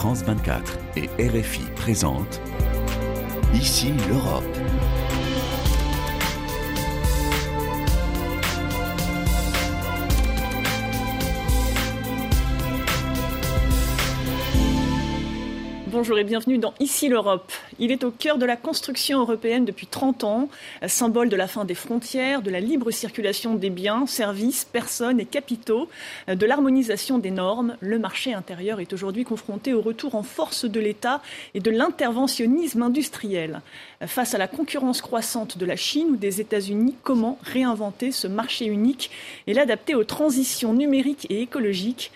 France 24 et RFI présentent Ici l'Europe. Bonjour et bienvenue dans Ici l'Europe. Il est au cœur de la construction européenne depuis 30 ans, symbole de la fin des frontières, de la libre circulation des biens, services, personnes et capitaux, de l'harmonisation des normes. Le marché intérieur est aujourd'hui confronté au retour en force de l'État et de l'interventionnisme industriel. Face à la concurrence croissante de la Chine ou des États-Unis, comment réinventer ce marché unique et l'adapter aux transitions numériques et écologiques?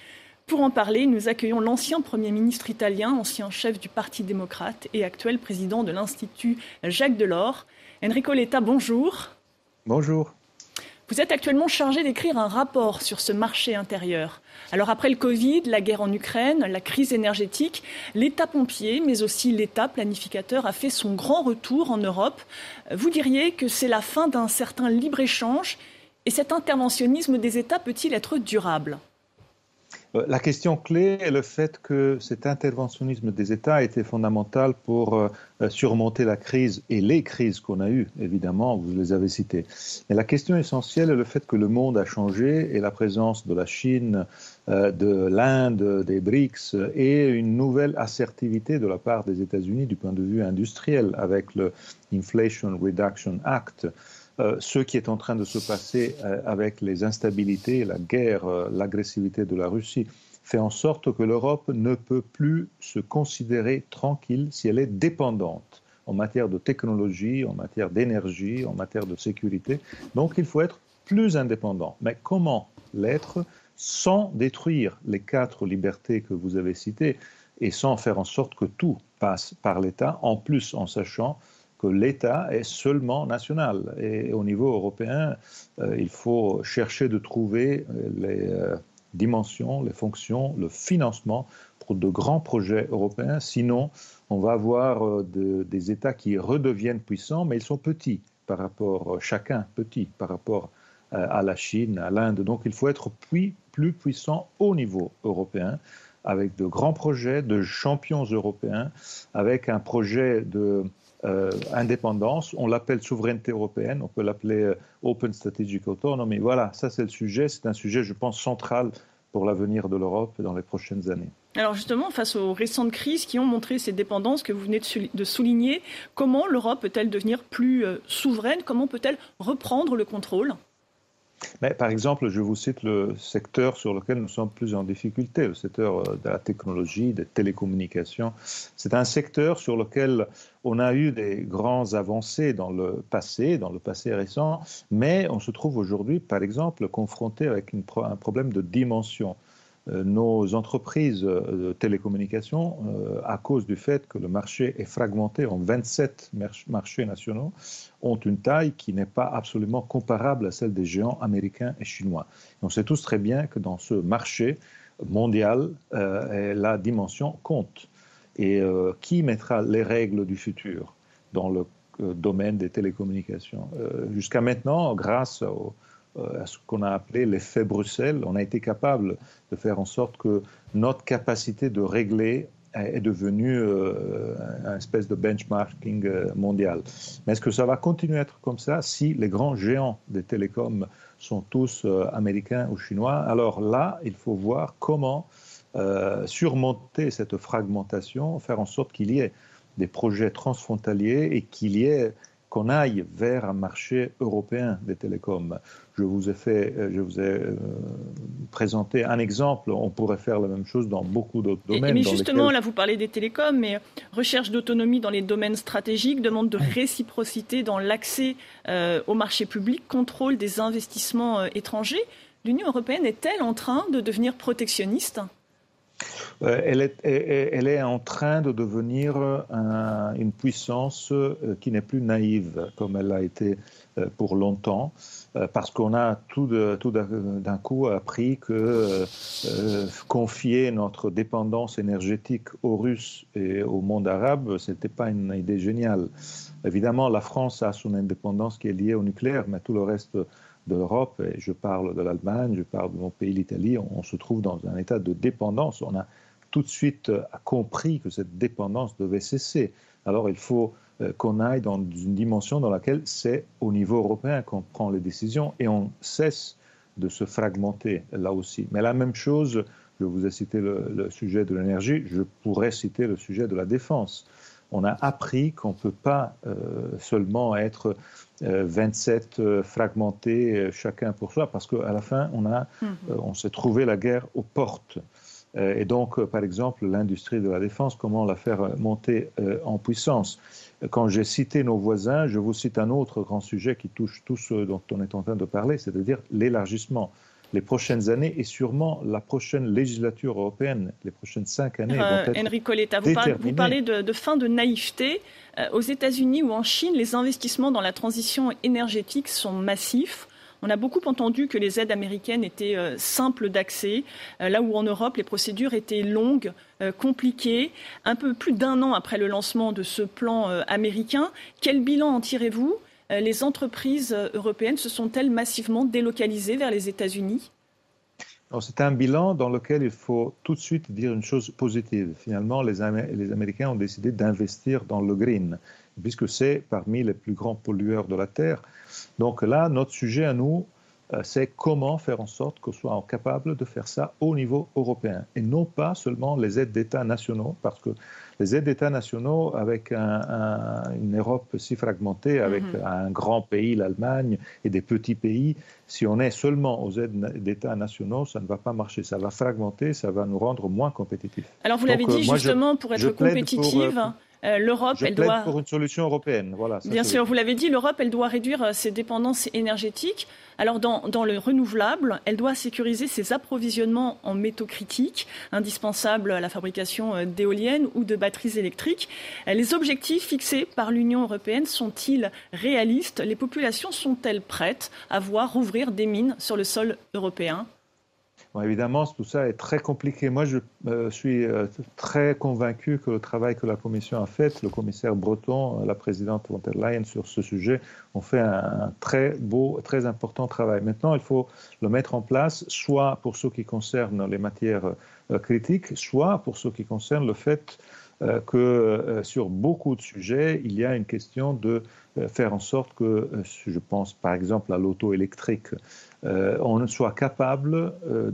Pour en parler, nous accueillons l'ancien Premier ministre italien, ancien chef du Parti démocrate et actuel président de l'Institut Jacques Delors. Enrico Letta, bonjour. Bonjour. Vous êtes actuellement chargé d'écrire un rapport sur ce marché intérieur. Alors après le Covid, la guerre en Ukraine, la crise énergétique, l'État pompier, mais aussi l'État planificateur a fait son grand retour en Europe. Vous diriez que c'est la fin d'un certain libre-échange et cet interventionnisme des États peut-il être durable? La question clé est le fait que cet interventionnisme des États a été fondamental pour euh, surmonter la crise et les crises qu'on a eues, évidemment, vous les avez citées. Mais la question essentielle est le fait que le monde a changé et la présence de la Chine, euh, de l'Inde, des BRICS et une nouvelle assertivité de la part des États-Unis du point de vue industriel avec le Inflation Reduction Act euh, ce qui est en train de se passer euh, avec les instabilités, la guerre, euh, l'agressivité de la Russie, fait en sorte que l'Europe ne peut plus se considérer tranquille si elle est dépendante en matière de technologie, en matière d'énergie, en matière de sécurité. Donc il faut être plus indépendant. Mais comment l'être sans détruire les quatre libertés que vous avez citées et sans faire en sorte que tout passe par l'État, en plus en sachant l'État est seulement national. Et au niveau européen, euh, il faut chercher de trouver euh, les euh, dimensions, les fonctions, le financement pour de grands projets européens. Sinon, on va avoir des États qui redeviennent puissants, mais ils sont petits par rapport, chacun petit par rapport à la Chine, à l'Inde. Donc il faut être plus, plus puissant au niveau européen avec de grands projets de champions européens, avec un projet de euh, indépendance. On l'appelle souveraineté européenne, on peut l'appeler euh, Open Strategic Autonomy. Voilà, ça c'est le sujet. C'est un sujet, je pense, central pour l'avenir de l'Europe dans les prochaines années. Alors justement, face aux récentes crises qui ont montré ces dépendances que vous venez de souligner, comment l'Europe peut-elle devenir plus euh, souveraine? Comment peut-elle reprendre le contrôle? Mais, par exemple, je vous cite le secteur sur lequel nous sommes plus en difficulté, le secteur euh, de la technologie, des télécommunications. C'est un secteur sur lequel on a eu des grands avancées dans le passé, dans le passé récent, mais on se trouve aujourd'hui, par exemple, confronté avec un problème de dimension. Euh, nos entreprises de télécommunications, euh, à cause du fait que le marché est fragmenté en 27 marchés nationaux, ont une taille qui n'est pas absolument comparable à celle des géants américains et chinois. on sait tous très bien que dans ce marché mondial, euh, la dimension compte. Et qui mettra les règles du futur dans le domaine des télécommunications? Jusqu'à maintenant, grâce au euh, à ce qu'on a appelé l'effet Bruxelles, on a été capable de faire en sorte que notre capacité de régler est devenue euh, un espèce de benchmarking euh, mondial. Mais est-ce que ça va continuer à être comme ça si les grands géants des télécoms sont tous américains ou chinois? Alors là, il faut voir comment surmonter cette fragmentation, faire en sorte qu'il y ait des projets transfrontaliers et qu'il y ait qu'on aille vers un marché européen des télécoms. Je vous ai fait, euh, je vous ai euh, présenté un exemple. On pourrait faire la même chose dans beaucoup d'autres domaines. mais justement, là, vous parlez des télécoms, mais recherche d'autonomie dans les domaines stratégiques, demande de réciprocité dans l'accès euh, au marché public, contrôle des investissements étrangers. L'Union européenne est-elle en train de devenir protectionniste? Euh, elle est, elle est, en train de devenir une puissance euh, qui n'est plus naïve comme elle a été euh, pour longtemps, parce qu'on a tout, d'un coup appris que confier notre dépendance énergétique aux Russes et au monde arabe, ce n'était pas une idée géniale. Évidemment, la France a son indépendance qui est liée au nucléaire, mais tout le reste de l'Europe, et je parle de l'Allemagne, je parle de mon pays, l'Italie, on, se trouve dans un état de dépendance. On a tout de suite compris que cette dépendance devait cesser. Alors il faut qu'on aille dans une dimension dans laquelle c'est au niveau européen qu'on prend les décisions et on cesse de se fragmenter là aussi. Mais la même chose, je vous ai cité le, sujet de l'énergie, je pourrais citer le sujet de la défense. On a appris qu'on ne peut pas euh, seulement être 27 euh, euh, fragmentés, chacun pour soi, parce qu'à la fin, on, a, mhm. on s'est trouvé la guerre aux portes. Et donc, par exemple, l'industrie de la défense, comment la faire monter en puissance Quand j'ai cité nos voisins, je vous cite un autre grand sujet qui touche tout ce dont on est en train de parler, c'est-à-dire l'élargissement les prochaines années et sûrement la prochaine législature européenne, les prochaines cinq années. Euh, Enrico Letta, vous, parlez, de, fin de naïveté. Euh, aux États-Unis ou en Chine, les investissements dans la transition énergétique sont massifs. On a beaucoup entendu que les aides américaines étaient euh, simples d'accès, euh, là où en Europe, les procédures étaient longues, compliquées. Un peu plus d'un an après le lancement de ce plan américain, quel bilan en tirez-vous? Euh, les entreprises euh, européennes se sont-elles massivement délocalisées vers les États-Unis? C'est un bilan dans lequel il faut tout de suite dire une chose positive. Finalement, les, les Américains ont décidé d'investir dans le green, puisque c'est parmi les plus grands pollueurs de la Terre. Donc là, notre sujet à nous, euh, c'est comment faire en sorte qu'on soit capable de faire ça au niveau européen, et non pas seulement les aides d'État nationaux, parce que les aides d'État nationaux, avec une Europe si fragmentée, avec mhm. un grand pays, l'Allemagne, et des petits pays, si on est seulement aux aides d'État nationaux, ça ne va pas marcher. Ça va fragmenter, ça va nous rendre moins compétitifs. Alors vous l'avez dit euh, justement, pour être compétitive. Euh, euh, L'Europe, elle doit. pour une solution européenne. Voilà, Bien sûr, vous l'avez dit, l'Europe, elle doit réduire euh, ses dépendances énergétiques. Alors, dans, dans, le renouvelable, elle doit sécuriser ses approvisionnements en métaux critiques, indispensables à la fabrication euh, d'éoliennes ou de batteries électriques. Les objectifs fixés par l'Union européenne sont-ils réalistes? Les populations sont-elles prêtes à voir rouvrir des mines sur le sol européen? Évidemment, tout ça est très compliqué. Moi, je euh, suis euh, très convaincu que le travail que la Commission a fait, le commissaire Breton, euh, la présidente von der Leyen sur ce sujet, ont fait un, très beau, très important travail. Maintenant, il faut le mettre en place, soit pour ce qui concerne les matières critiques, soit pour ce qui concerne le fait que sur beaucoup de sujets, il y a une question de faire en sorte que, je pense par exemple à l'auto électrique, euh, on soit capable euh,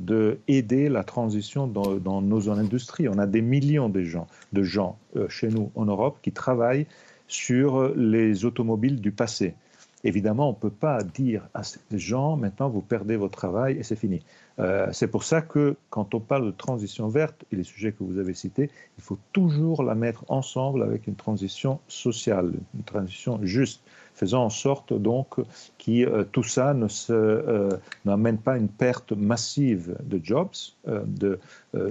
d'aider la transition dans, nos industries. On a des millions de gens, euh, chez nous en Europe qui travaillent sur les automobiles du passé. Évidemment, on ne peut pas dire à ces gens, maintenant vous perdez votre travail et c'est fini. c'est pour ça que quand on parle de transition verte et les sujets que vous avez cités, il faut toujours la mettre ensemble avec une transition sociale, une transition juste faisant en sorte donc que euh, tout ça ne euh, n'amène pas une perte massive de jobs, euh, de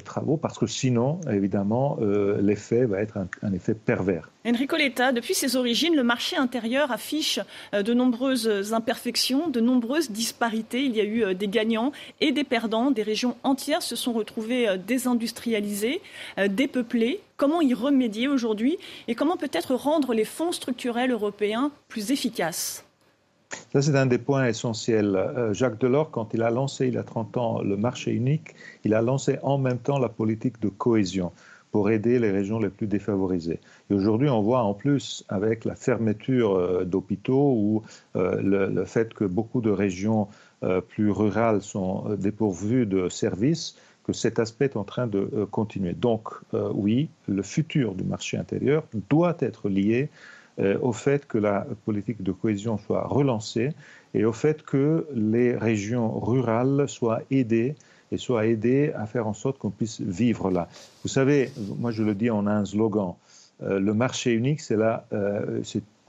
travaux, parce que sinon, évidemment, l'effet va être un, effet pervers. Enrico Letta, depuis ses origines, le marché intérieur affiche de nombreuses imperfections, de nombreuses disparités. Il y a eu des gagnants et des perdants. Des régions entières se sont retrouvées désindustrialisées, dépeuplées. Comment y remédier aujourd'hui et comment peut-être rendre les fonds structurels européens plus efficaces ça, c'est un des points essentiels. Euh, Jacques Delors, quand il a lancé il y a 30 ans le marché unique, il a lancé en même temps la politique de cohésion pour aider les régions les plus défavorisées. Et aujourd'hui, on voit en plus, avec la fermeture euh, d'hôpitaux ou euh, le, fait que beaucoup de régions plus rurales sont dépourvues de services, que cet aspect est en train de euh, continuer. Donc euh, oui, le futur du marché intérieur doit être lié euh, au fait que la politique de cohésion soit relancée et au fait que les régions rurales soient aidées et soient aidées à faire en sorte qu'on puisse vivre là. Vous savez, moi je le dis en un slogan, le marché unique, c'est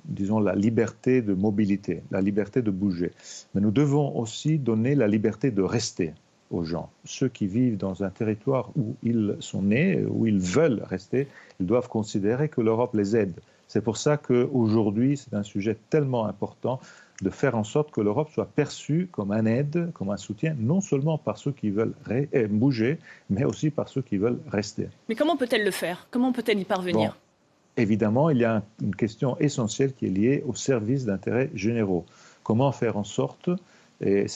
disons, la liberté de mobilité, la liberté de bouger. Mais nous devons aussi donner la liberté de rester aux gens. Ceux qui vivent dans un territoire où ils sont nés, où ils veulent rester, ils doivent considérer que l'Europe les aide. C'est pour ça qu'aujourd'hui, c'est un sujet tellement important de faire en sorte que l'Europe soit perçue comme un aide, comme un soutien, non seulement par ceux qui veulent eh, bouger, mais aussi par ceux qui veulent rester. Mais comment peut-elle le faire? Comment peut-elle y parvenir? Évidemment, il y a une question essentielle qui est liée aux services d'intérêt généraux. Comment faire en sorte Et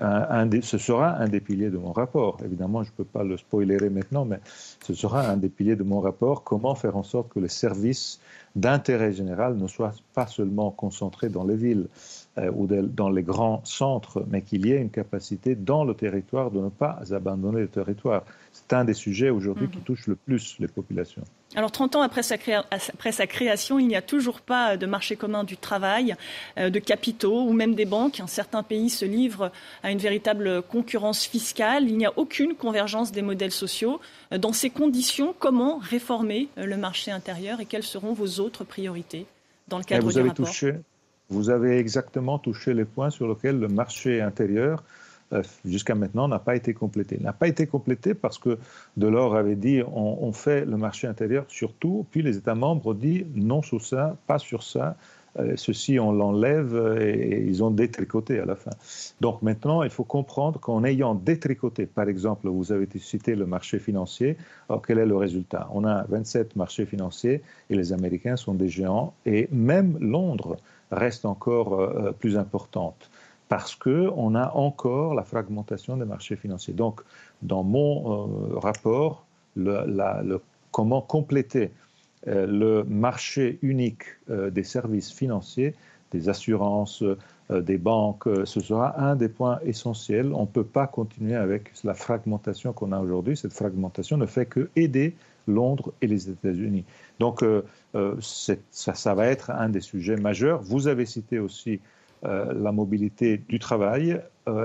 un, ce sera un des piliers de mon rapport. Évidemment, je ne peux pas le spoilerer maintenant, mais ce sera un des piliers de mon rapport. Comment faire en sorte que les services d'intérêt général ne soient pas seulement concentrés dans les villes euh, ou dans les grands centres, mais qu'il y ait une capacité dans le territoire de ne pas abandonner le territoire? C'est un des sujets aujourd'hui qui mhm. touche le plus les populations. Alors 30 ans après sa, après sa, création, il n'y a toujours pas de marché commun du travail, euh, de capitaux ou même des banques. Certains pays se livrent à une véritable concurrence fiscale. Il n'y a aucune convergence des modèles sociaux. Euh, dans ces conditions, comment réformer le marché intérieur et quelles seront vos autres priorités dans le cadre vous du avez rapport? touché, vous avez exactement touché les points sur lesquels le marché intérieur, euh, jusqu'à maintenant, n'a pas été complété. Il n'a pas été complété parce que Delors avait dit on, fait le marché intérieur sur tout, puis les États membres ont dit non sur ça, pas sur ça. Euh, ceci, on l'enlève et, ils ont détricoté à la fin. Donc maintenant, il faut comprendre qu'en ayant détricoté, par exemple, vous avez cité le marché financier, quel est le résultat? On a 27 marchés financiers et les Américains sont des géants et même Londres reste encore euh, euh, plus importante parce qu'on a encore la fragmentation des marchés financiers. Donc, dans mon euh, rapport, comment compléter le marché unique des services financiers, des assurances, des banques, ce sera un des points essentiels. On ne peut pas continuer avec la fragmentation qu'on a aujourd'hui. Cette fragmentation ne fait que aider Londres et les États-Unis. Donc euh, euh, ça, va être un des sujets majeurs. Vous avez cité aussi euh, la mobilité du travail.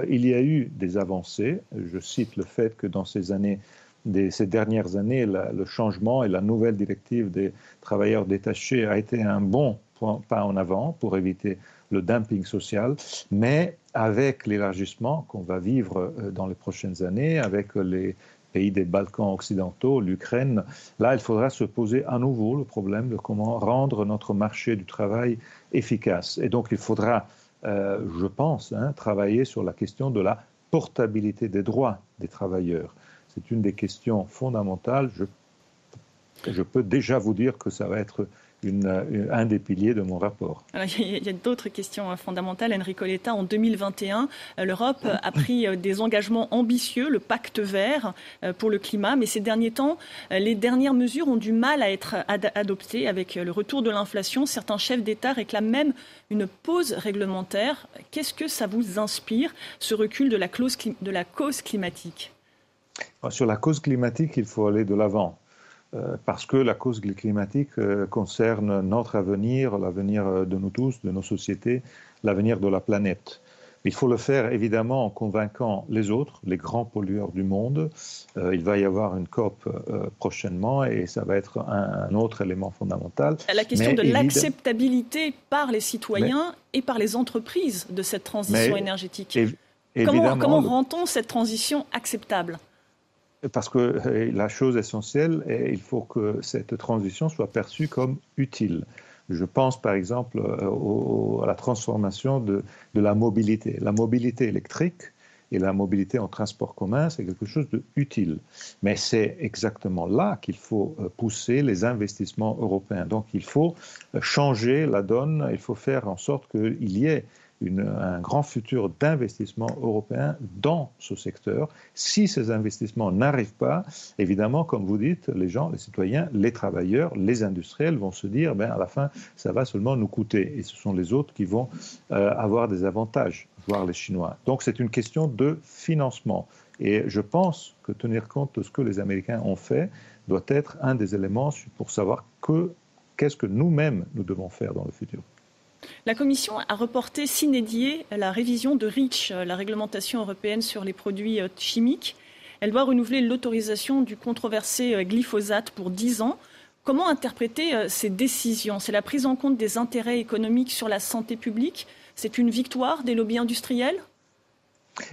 il y a eu des avancées. Je cite le fait que dans ces dernières années, le changement et la nouvelle directive des travailleurs détachés a été un bon pas en avant pour éviter le dumping social, mais avec l'élargissement qu'on va vivre dans les prochaines années, avec les pays des Balkans occidentaux, l'Ukraine, là, il faudra se poser à nouveau le problème de comment rendre notre marché du travail efficace. Et donc, il faudra, euh, je pense, hein, travailler sur la question de la portabilité des droits des travailleurs. C'est une des questions fondamentales. Je, je peux déjà vous dire que ça va être un des piliers de mon rapport. il y a, d'autres questions hein, fondamentales. Enrico Letta, en 2021, euh, l'Europe a pris euh, des engagements ambitieux, le pacte vert euh, pour le climat, mais ces derniers temps, les dernières mesures ont du mal à être adoptées avec le retour de l'inflation. Certains chefs d'État réclament même une pause réglementaire. Qu'est-ce que ça vous inspire, ce recul de la, de la cause climatique? Sur la cause climatique, il faut aller de l'avant. Euh, parce que la cause climatique euh, concerne notre avenir, l'avenir euh, de nous tous, de nos sociétés, l'avenir de la planète. Il faut le faire évidemment en convainquant les autres, les grands pollueurs du monde. il va y avoir une COP prochainement et ça va être un, autre élément fondamental. La question de l'acceptabilité par les citoyens et par les entreprises de cette transition énergétique. Comment, comment rend-on cette transition acceptable? Parce que euh, la chose essentielle, est il faut que cette transition soit perçue comme utile. Je pense par exemple euh, à la transformation de, la mobilité. La mobilité électrique et la mobilité en transport commun, c'est quelque chose d'utile. Mais c'est exactement là qu'il faut euh, pousser les investissements européens. Donc il faut changer la donne, il faut faire en sorte qu'il y ait un grand futur d'investissement européen dans ce secteur. Si ces investissements n'arrivent pas, évidemment, comme vous dites, les gens, les citoyens, les travailleurs, les industriels vont se dire, ben, à la fin, ça va seulement nous coûter. Et ce sont les autres qui vont euh, avoir des avantages, voire les Chinois. Donc c'est une question de financement. Et je pense que tenir compte de ce que les Américains ont fait doit être un des éléments pour savoir que, qu'est-ce que nous-mêmes nous devons faire dans le futur. La Commission a reporté s'inédier la révision de REACH, la réglementation européenne sur les produits euh, chimiques. Elle doit renouveler l'autorisation du controversé euh, glyphosate pour 10 ans. Comment interpréter euh, ces décisions? C'est la prise en compte des intérêts économiques sur la santé publique? C'est une victoire des lobbies industriels?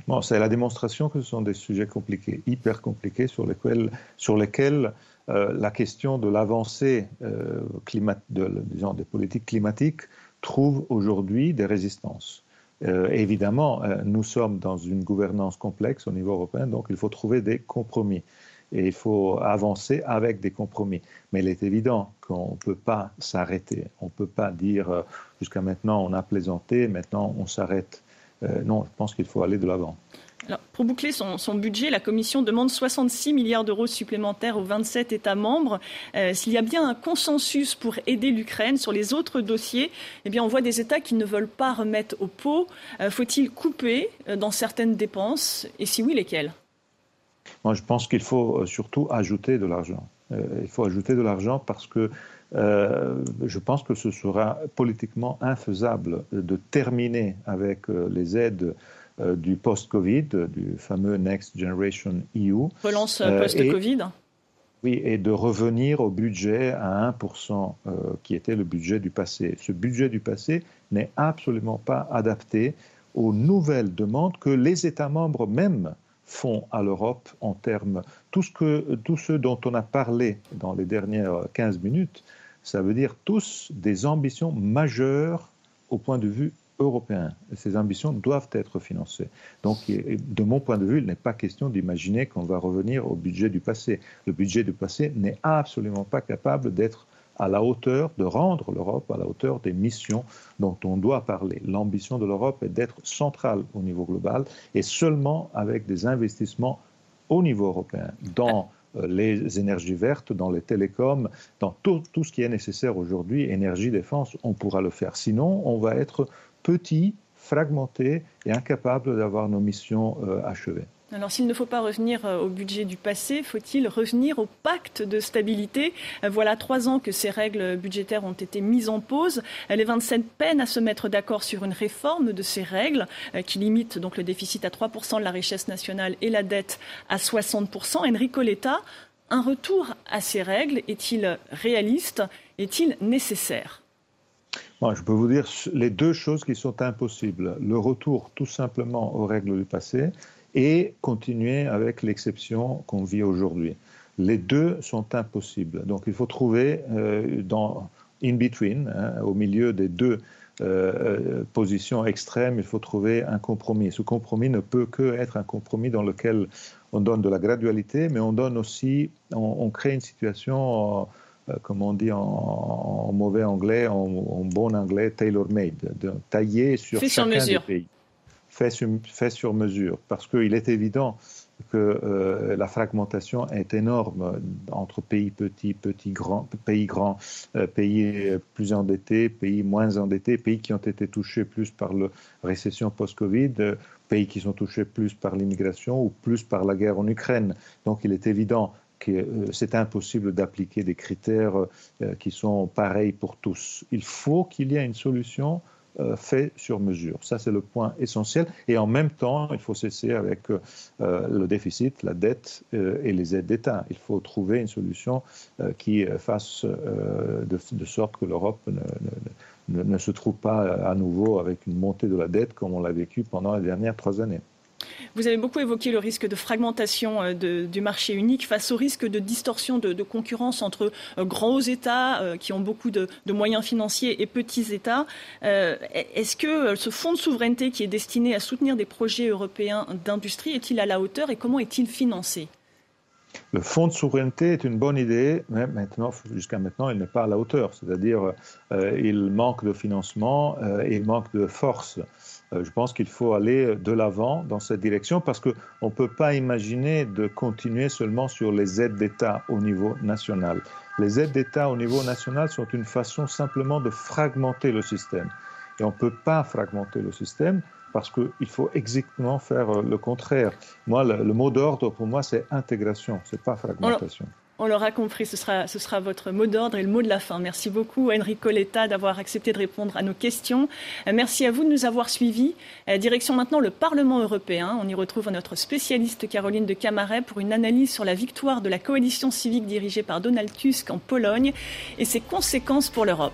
Bon, c'est la démonstration que ce sont des sujets compliqués, hyper compliqués, sur lesquels, sur lesquels la question de l'avancée des politiques climatiques trouve aujourd'hui des résistances. Euh, évidemment, euh, nous sommes dans une gouvernance complexe au niveau européen, donc il faut trouver des compromis. Et il faut avancer avec des compromis. Mais il est évident qu'on ne peut pas s'arrêter. On ne peut pas dire euh, jusqu'à maintenant on a plaisanté, maintenant on s'arrête. non, je pense qu'il faut aller de l'avant. Pour boucler son, budget, la Commission demande 66 milliards d'euros supplémentaires aux 27 États membres. Euh, s'il y a bien un consensus pour aider l'Ukraine sur les autres dossiers, eh bien, on voit des États qui ne veulent pas remettre au pot. Euh, faut-il couper euh, dans certaines dépenses? Et si oui, lesquelles? Je pense qu'il faut surtout ajouter de l'argent. il faut ajouter de l'argent parce que je pense que ce sera politiquement infaisable de terminer avec les aides du post-Covid, du fameux Next Generation EU. Relance euh, post-Covid oui, et de revenir au budget à 1% euh, qui était le budget du passé. Ce budget du passé n'est absolument pas adapté aux nouvelles demandes que les États membres même font à l'Europe en termes tout ce que tout ce dont on a parlé dans les dernières 15 minutes, ça veut dire tous des ambitions majeures au point de vue européen. Ces ambitions doivent être financées. Donc, de mon point de vue, il n'est pas question d'imaginer qu'on va revenir au budget du passé. Le budget du passé n'est absolument pas capable d'être à la hauteur, de rendre l'Europe à la hauteur des missions dont on doit parler. L'ambition de l'Europe est d'être centrale au niveau global et seulement avec des investissements au niveau européen dans euh, les énergies vertes, dans les télécoms, dans tout, tout ce qui est nécessaire aujourd'hui, énergie, défense, on pourra le faire. Sinon, on va être petits, fragmentés et incapables d'avoir nos missions euh, achevées. Alors s'il ne faut pas revenir euh, au budget du passé, faut-il revenir au pacte de stabilité? Euh, Voilà trois ans que ces règles budgétaires ont été mises en pause. Les 27 peinent à se mettre d'accord sur une réforme de ces règles qui limite donc le déficit à 3% de la richesse nationale et la dette à 60%. Enrico Letta, un retour à ces règles est-il réaliste? Est-il nécessaire? Je peux vous dire les deux choses qui sont impossibles. Le retour tout simplement aux règles du passé et continuer avec l'exception qu'on vit aujourd'hui. Les deux sont impossibles. Donc il faut trouver euh, dans in between, hein, au milieu des deux euh, euh, positions extrêmes, il faut trouver un compromis. Ce compromis ne peut que être un compromis dans lequel on donne de la gradualité, mais on donne aussi, on, crée une situation comme on dit en, mauvais anglais, en, bon anglais, tailor-made, taillé sur chacun des pays. Fait sur, fait sur mesure. Parce qu'il est évident que euh, la fragmentation est énorme entre pays petits, petits grands, pays grands, euh, pays plus endettés, pays moins endettés, pays qui ont été touchés plus par la récession post-Covid, pays qui sont touchés plus par l'immigration ou plus par la guerre en Ukraine. Donc il est évident euh, c'est impossible d'appliquer des critères euh, qui sont pareils pour tous. Il faut qu'il y ait une solution euh, faite sur mesure. Ça, c'est le point essentiel. Et en même temps, il faut cesser avec le déficit, la dette et les aides d'État. Il faut trouver une solution qui fasse de, sorte que l'Europe ne, ne, se trouve pas à nouveau avec une montée de la dette comme on l'a vécu pendant les dernières trois années. Vous avez beaucoup évoqué le risque de fragmentation euh, du marché unique face au risque de distorsion de, concurrence entre euh, grands États euh, qui ont beaucoup de, moyens financiers et petits États. Est-ce que ce fonds de souveraineté qui est destiné à soutenir des projets européens d'industrie est-il à la hauteur et comment est-il financé? Le fonds de souveraineté est une bonne idée, mais jusqu'à maintenant, il n'est pas à la hauteur. C'est-à-dire, il manque de financement et il manque de force. Euh, je pense qu'il faut aller de l'avant dans cette direction parce qu'on ne peut pas imaginer de continuer seulement sur les aides d'État au niveau national. Les aides d'État au niveau national sont une façon simplement de fragmenter le système. Et on ne peut pas fragmenter le système parce qu'il faut exactement faire le contraire. Moi, le, mot d'ordre pour moi, c'est intégration, c'est pas fragmentation. On l'aura compris, ce sera, ce sera votre mot d'ordre et le mot de la fin. Merci beaucoup, Enrico Letta, d'avoir accepté de répondre à nos questions. Euh, merci à vous de nous avoir suivis. Euh, direction maintenant le Parlement européen. On y retrouve notre spécialiste Caroline de Camaret pour une analyse sur la victoire de la coalition civique dirigée par Donald Tusk en Pologne et ses conséquences pour l'Europe.